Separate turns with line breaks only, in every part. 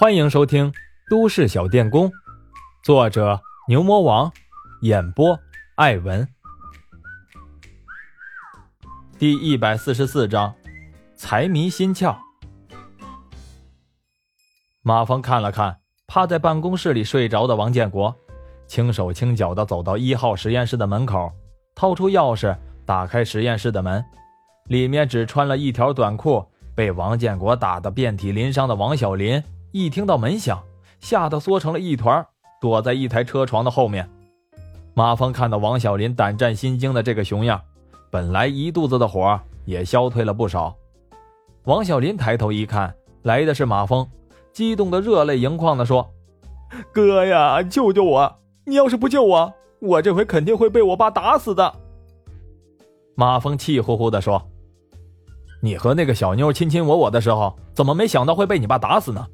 欢迎收听《都市小电工》，作者牛魔王，演播艾文。第一百四十四章，财迷心窍。马峰看了看趴在办公室里睡着的王建国，轻手轻脚的走到一号实验室的门口，掏出钥匙打开实验室的门，里面只穿了一条短裤。被王建国打得遍体鳞伤的王小林，一听到门响，吓得缩成了一团，躲在一台车床的后面。马峰看到王小林胆战心惊的这个熊样，本来一肚子的火也消退了不少。王小林抬头一看，来的是马峰，激动的热泪盈眶的说：“
哥呀，救救我！你要是不救我，我这回肯定会被我爸打死的。”
马峰气呼呼的说。你和那个小妞亲亲我我的时候，怎么没想到会被你爸打死呢？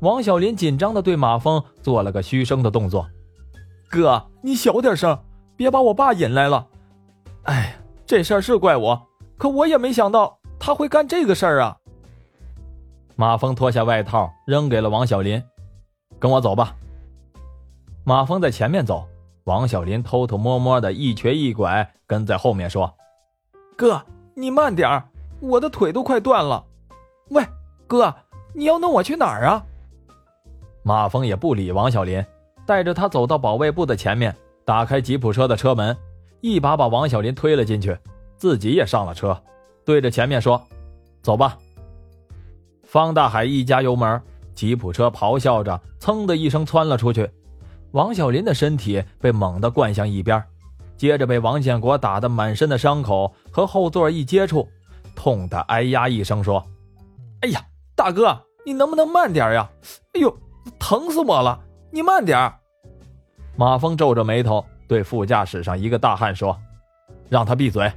王小林紧张的对马峰做了个嘘声的动作：“
哥，你小点声，别把我爸引来了。哎，这事儿是怪我，可我也没想到他会干这个事儿啊。”
马峰脱下外套扔给了王小林：“跟我走吧。”马峰在前面走，王小林偷偷摸摸的一瘸一拐跟在后面说：“
哥。”你慢点儿，我的腿都快断了。喂，哥，你要弄我去哪儿啊？
马峰也不理王小林，带着他走到保卫部的前面，打开吉普车的车门，一把把王小林推了进去，自己也上了车，对着前面说：“走吧。”方大海一加油门，吉普车咆哮着，噌的一声窜了出去。王小林的身体被猛地灌向一边。接着被王建国打得满身的伤口，和后座一接触，痛的哎呀一声，说：“
哎呀，大哥，你能不能慢点呀？哎呦，疼死我了！你慢点。”
马峰皱着眉头对副驾驶上一个大汉说：“让他闭嘴。”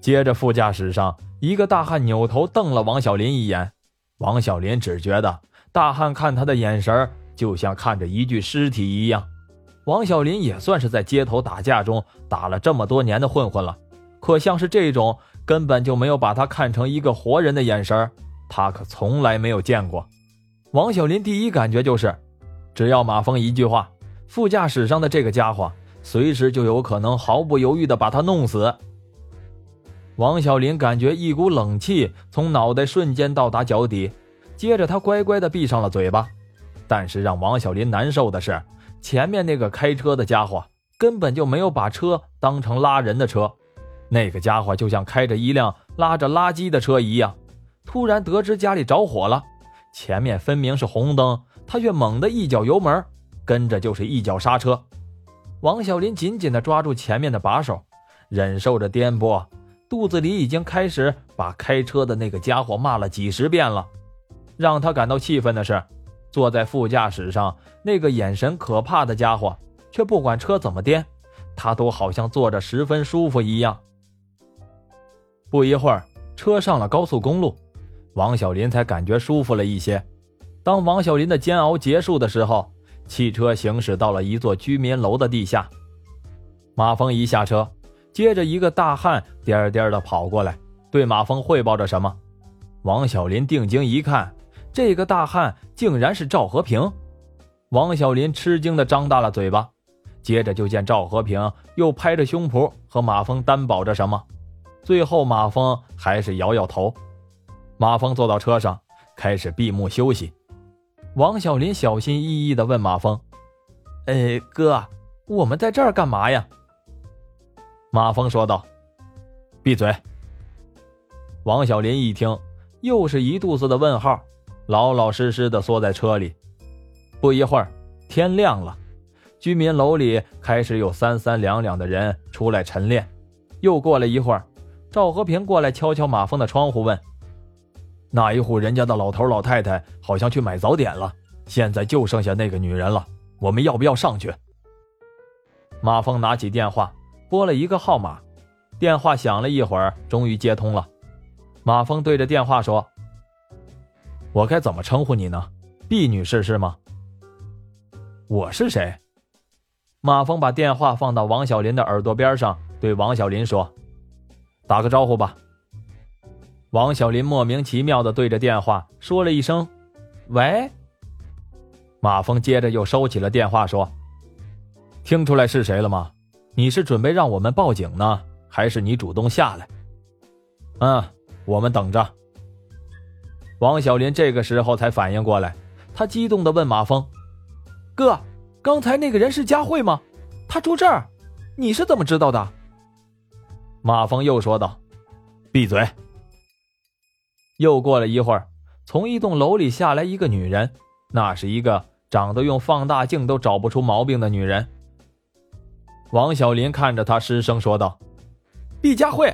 接着副驾驶上一个大汉扭头瞪了王小林一眼，王小林只觉得大汉看他的眼神就像看着一具尸体一样。王小林也算是在街头打架中打了这么多年的混混了，可像是这种根本就没有把他看成一个活人的眼神，他可从来没有见过。王小林第一感觉就是，只要马峰一句话，副驾驶上的这个家伙随时就有可能毫不犹豫地把他弄死。王小林感觉一股冷气从脑袋瞬间到达脚底，接着他乖乖地闭上了嘴巴。但是让王小林难受的是。前面那个开车的家伙根本就没有把车当成拉人的车，那个家伙就像开着一辆拉着垃圾的车一样。突然得知家里着火了，前面分明是红灯，他却猛地一脚油门，跟着就是一脚刹车。王小林紧紧地抓住前面的把手，忍受着颠簸，肚子里已经开始把开车的那个家伙骂了几十遍了。让他感到气愤的是。坐在副驾驶上那个眼神可怕的家伙，却不管车怎么颠，他都好像坐着十分舒服一样。不一会儿，车上了高速公路，王小林才感觉舒服了一些。当王小林的煎熬结束的时候，汽车行驶到了一座居民楼的地下。马峰一下车，接着一个大汉颠颠的跑过来，对马峰汇报着什么。王小林定睛一看。这个大汉竟然是赵和平，王小林吃惊的张大了嘴巴，接着就见赵和平又拍着胸脯和马峰担保着什么，最后马峰还是摇摇头。马峰坐到车上，开始闭目休息。王小林小心翼翼的问马峰：“
哎，哥，我们在这儿干嘛呀？”
马峰说道：“闭嘴。”王小林一听，又是一肚子的问号。老老实实的缩在车里，不一会儿，天亮了，居民楼里开始有三三两两的人出来晨练。又过了一会儿，赵和平过来敲敲马峰的窗户，问：“那一户人家的老头老太太好像去买早点了，现在就剩下那个女人了，我们要不要上去？”马峰拿起电话拨了一个号码，电话响了一会儿，终于接通了。马峰对着电话说。我该怎么称呼你呢？毕女士是吗？我是谁？马峰把电话放到王小林的耳朵边上，对王小林说：“打个招呼吧。”王小林莫名其妙的对着电话说了一声：“喂。”马峰接着又收起了电话，说：“听出来是谁了吗？你是准备让我们报警呢，还是你主动下来？”“嗯，我们等着。”王小林这个时候才反应过来，他激动的问马峰：“
哥，刚才那个人是佳慧吗？他住这儿，你是怎么知道的？”
马峰又说道：“闭嘴。”又过了一会儿，从一栋楼里下来一个女人，那是一个。长得用放大镜都找不出毛病的女人，王小林看着她失声说道：“
毕佳慧。”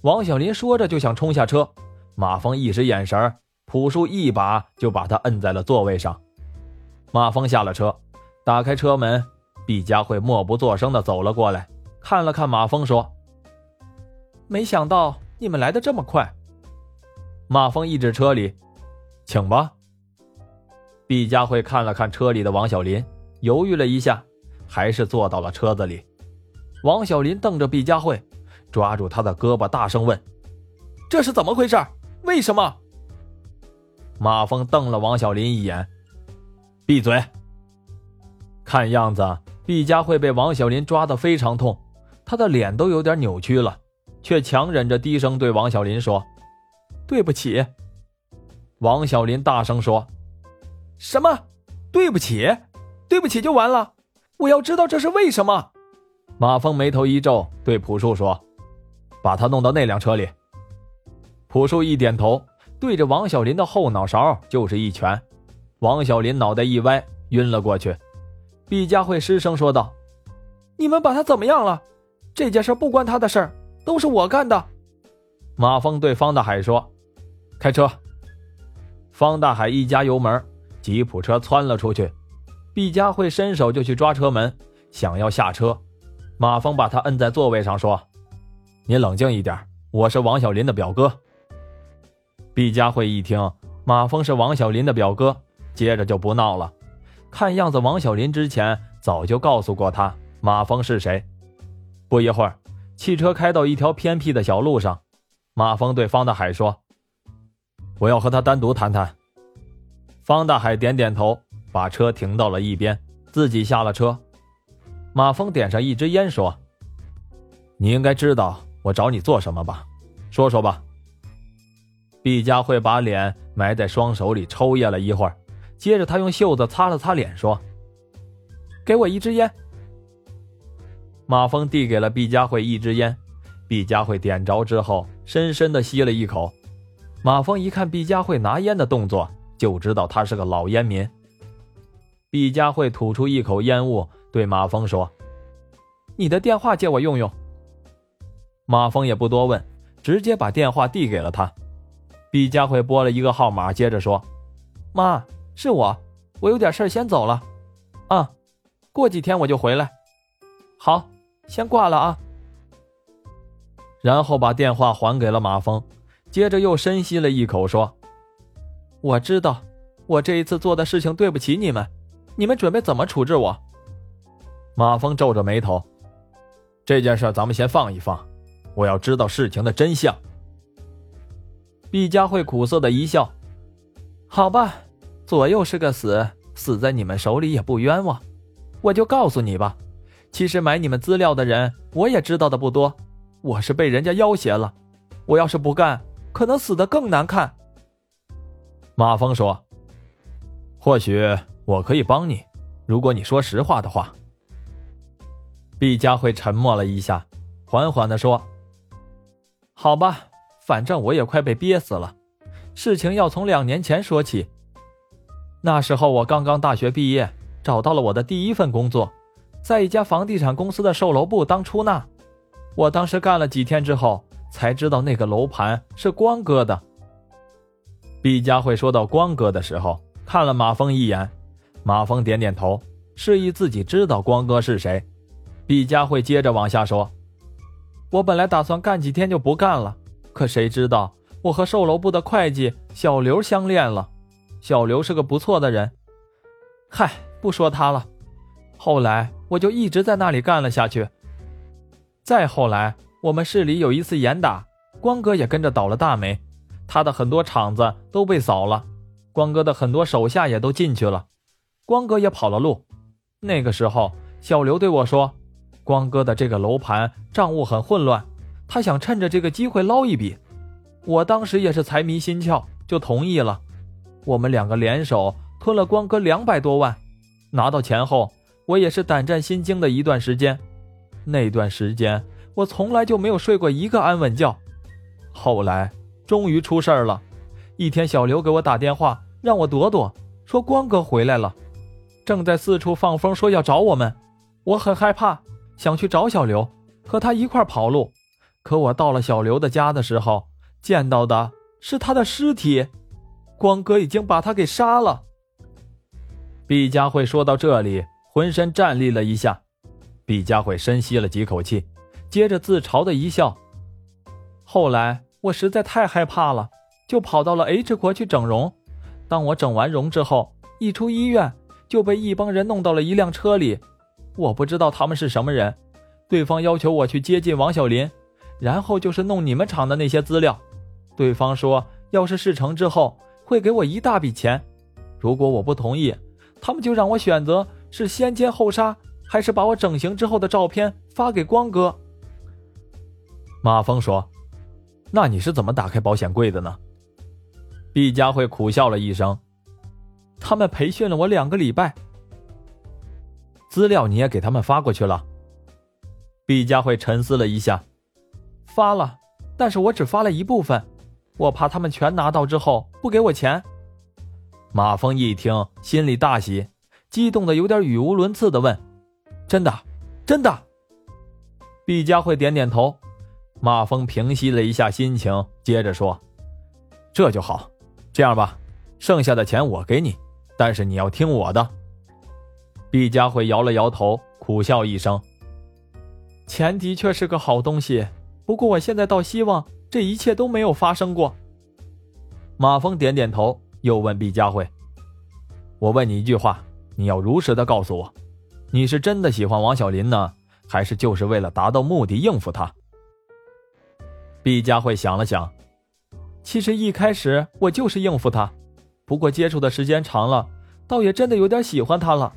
王小林说着就想冲下车，马峰一时眼神，朴树一把就把他摁在了座位上。马峰下了车，打开车门，毕佳慧默不作声的走了过来，看了看马峰说：“
没想到你们来的这么快。”
马峰一指车里：“请吧。”毕佳慧看了看车里的王小林，犹豫了一下，还是坐到了车子里。王小林瞪着毕佳慧，抓住他的胳膊，大声问：“
这是怎么回事？为什么？”
马峰瞪了王小林一眼：“闭嘴！”看样子，毕佳慧被王小林抓得非常痛，她的脸都有点扭曲了，却强忍着低声对王小林说：“
对不起。”
王小林大声说。
什么？对不起，对不起就完了？我要知道这是为什么。
马峰眉头一皱，对朴树说：“把他弄到那辆车里。”朴树一点头，对着王小林的后脑勺就是一拳。王小林脑袋一歪，晕了过去。毕佳慧失声说道：“
你们把他怎么样了？这件事不关他的事儿，都是我干的。”
马峰对方大海说：“开车。”方大海一加油门。吉普车窜了出去，毕佳慧伸手就去抓车门，想要下车。马峰把他摁在座位上，说：“你冷静一点，我是王小林的表哥。”毕佳慧一听马峰是王小林的表哥，接着就不闹了。看样子王小林之前早就告诉过他马峰是谁。不一会儿，汽车开到一条偏僻的小路上，马峰对方大海说：“我要和他单独谈谈。”方大海点点头，把车停到了一边，自己下了车。马峰点上一支烟，说：“你应该知道我找你做什么吧？说说吧。”毕佳慧把脸埋在双手里抽噎了一会儿，接着她用袖子擦了擦脸，说：“
给我一支烟。”
马峰递给了毕佳慧一支烟，毕佳慧点着之后，深深的吸了一口。马峰一看毕佳慧拿烟的动作。就知道他是个老烟民。毕佳慧吐出一口烟雾，对马峰说：“
你的电话借我用用。”
马峰也不多问，直接把电话递给了他。毕佳慧拨了一个号码，接着说：“
妈，是我，我有点事先走了。啊，过几天我就回来。好，先挂了啊。”
然后把电话还给了马峰，接着又深吸了一口，说。
我知道，我这一次做的事情对不起你们，你们准备怎么处置我？
马峰皱着眉头，这件事咱们先放一放，我要知道事情的真相。毕佳慧苦涩的一笑，
好吧，左右是个死，死在你们手里也不冤枉，我就告诉你吧，其实买你们资料的人我也知道的不多，我是被人家要挟了，我要是不干，可能死的更难看。
马峰说：“或许我可以帮你，如果你说实话的话。”毕佳慧沉默了一下，缓缓的说：“
好吧，反正我也快被憋死了。事情要从两年前说起。那时候我刚刚大学毕业，找到了我的第一份工作，在一家房地产公司的售楼部当出纳。我当时干了几天之后，才知道那个楼盘是光哥的。”
毕佳慧说到光哥的时候，看了马峰一眼，马峰点点头，示意自己知道光哥是谁。毕佳慧接着往下说：“
我本来打算干几天就不干了，可谁知道我和售楼部的会计小刘相恋了。小刘是个不错的人，嗨，不说他了。后来我就一直在那里干了下去。再后来，我们市里有一次严打，光哥也跟着倒了大霉，他的很多厂子都被扫了，光哥的很多手下也都进去了，光哥也跑了路。那个时候，小刘对我说：“光哥的这个楼盘账务很混乱，他想趁着这个机会捞一笔。”我当时也是财迷心窍，就同意了。我们两个联手吞了光哥两百多万，拿到钱后，我也是胆战心惊的一段时间。那段时间，我从来就没有睡过一个安稳觉。后来，终于出事儿了。一天，小刘给我打电话，让我躲躲，说光哥回来了，正在四处放风，说要找我们。我很害怕，想去找小刘，和他一块跑路。可我到了小刘的家的时候，见到的是他的尸体，光哥已经把他给杀了。毕佳慧说到这里，浑身战栗了一下。毕佳慧深吸了几口气，接着自嘲的一笑。后来我实在太害怕了，就跑到了 H 国去整容。当我整完容之后，一出医院就被一帮人弄到了一辆车里。我不知道他们是什么人，对方要求我去接近王小林，然后就是弄你们厂的那些资料。对方说，要是事成之后会给我一大笔钱，如果我不同意，他们就让我选择是先奸后杀，还是把我整形之后的照片发给光哥。
马峰说。那你是怎么打开保险柜的呢？
毕佳慧苦笑了一声。他们培训了我两个礼拜，
资料你也给他们发过去了。
毕佳慧沉思了一下，发了，但是我只发了一部分，我怕他们全拿到之后不给我钱。
马峰一听，心里大喜，激动的有点语无伦次的问：“真的？真的？”
毕佳慧点点头。马峰平息了一下心情，接着说：“
这就好，这样吧，剩下的钱我给你，但是你要听我的。”
毕佳慧摇了摇头，苦笑一声：“钱的确是个好东西，不过我现在倒希望这一切都没有发生过。”
马峰点点头，又问毕佳慧：“我问你一句话，你要如实的告诉我，你是真的喜欢王小林呢，还是就是为了达到目的应付他？”
毕佳慧想了想，其实一开始我就是应付他，不过接触的时间长了，倒也真的有点喜欢他了。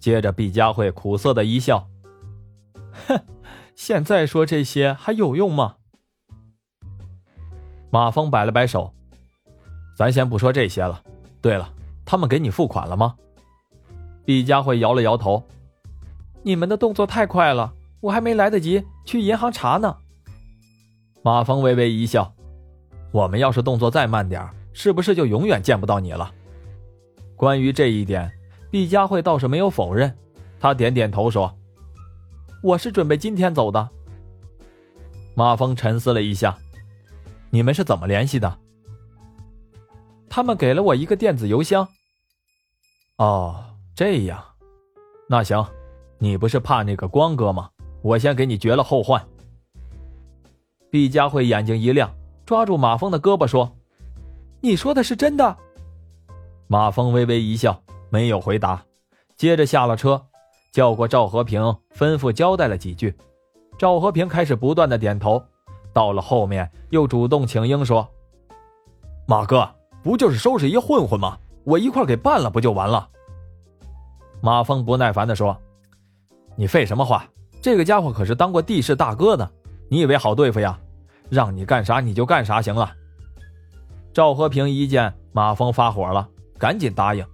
接着，毕佳慧苦涩的一笑：“哼，现在说这些还有用吗？”
马峰摆了摆手：“咱先不说这些了。对了，他们给你付款了吗？”
毕佳慧摇了摇头：“你们的动作太快了，我还没来得及去银行查呢。”
马峰微微一笑：“我们要是动作再慢点是不是就永远见不到你了？”
关于这一点，毕佳慧倒是没有否认，她点点头说：“我是准备今天走的。”
马峰沉思了一下：“你们是怎么联系的？”
他们给了我一个电子邮箱。
哦，这样，那行，你不是怕那个光哥吗？我先给你绝了后患。
毕佳慧眼睛一亮，抓住马峰的胳膊说：“你说的是真的？”
马峰微微一笑，没有回答，接着下了车，叫过赵和平，吩咐交代了几句。赵和平开始不断的点头，到了后面又主动请缨说：“马哥，不就是收拾一混混吗？我一块给办了不就完了？”
马峰不耐烦的说：“你废什么话？这个家伙可是当过地市大哥的。”你以为好对付呀？让你干啥你就干啥行了。赵和平一见马峰发火了，赶紧答应，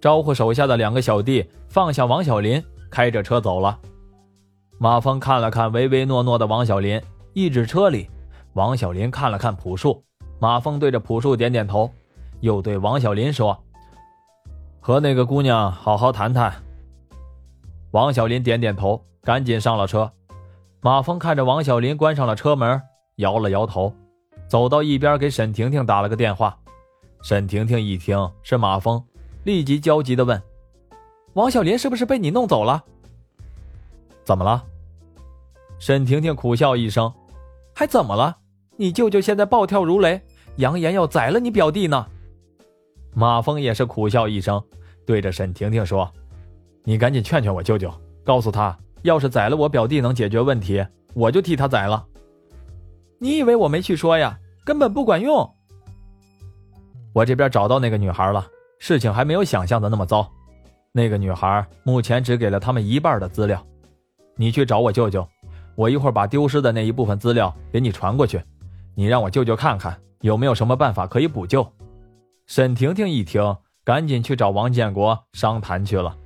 招呼手下的两个小弟放下王小林，开着车走了。马峰看了看唯唯诺诺的王小林，一指车里。王小林看了看朴树，马峰对着朴树点点头，又对王小林说：“
和那个姑娘好好谈谈。”
王小林点点头，赶紧上了车。马峰看着王小林关上了车门，摇了摇头，走到一边给沈婷婷打了个电话。沈婷婷一听是马峰，立即焦急地问：“王小林是不是被你弄走了？
怎么了？”
沈婷婷苦笑一声：“还怎么了？你舅舅现在暴跳如雷，扬言要宰了你表弟呢。”马峰也是苦笑一声，对着沈婷婷说：“你赶紧劝劝我舅舅，告诉他。”要是宰了我表弟能解决问题，我就替他宰了。你以为我没去说呀？根本不管用。
我这边找到那个女孩了，事情还没有想象的那么糟。那个女孩目前只给了他们一半的资料。你去找我舅舅，我一会儿把丢失的那一部分资料给你传过去，你让我舅舅看看有没有什么办法可以补救。沈婷婷一听，赶紧去找王建国商谈去了。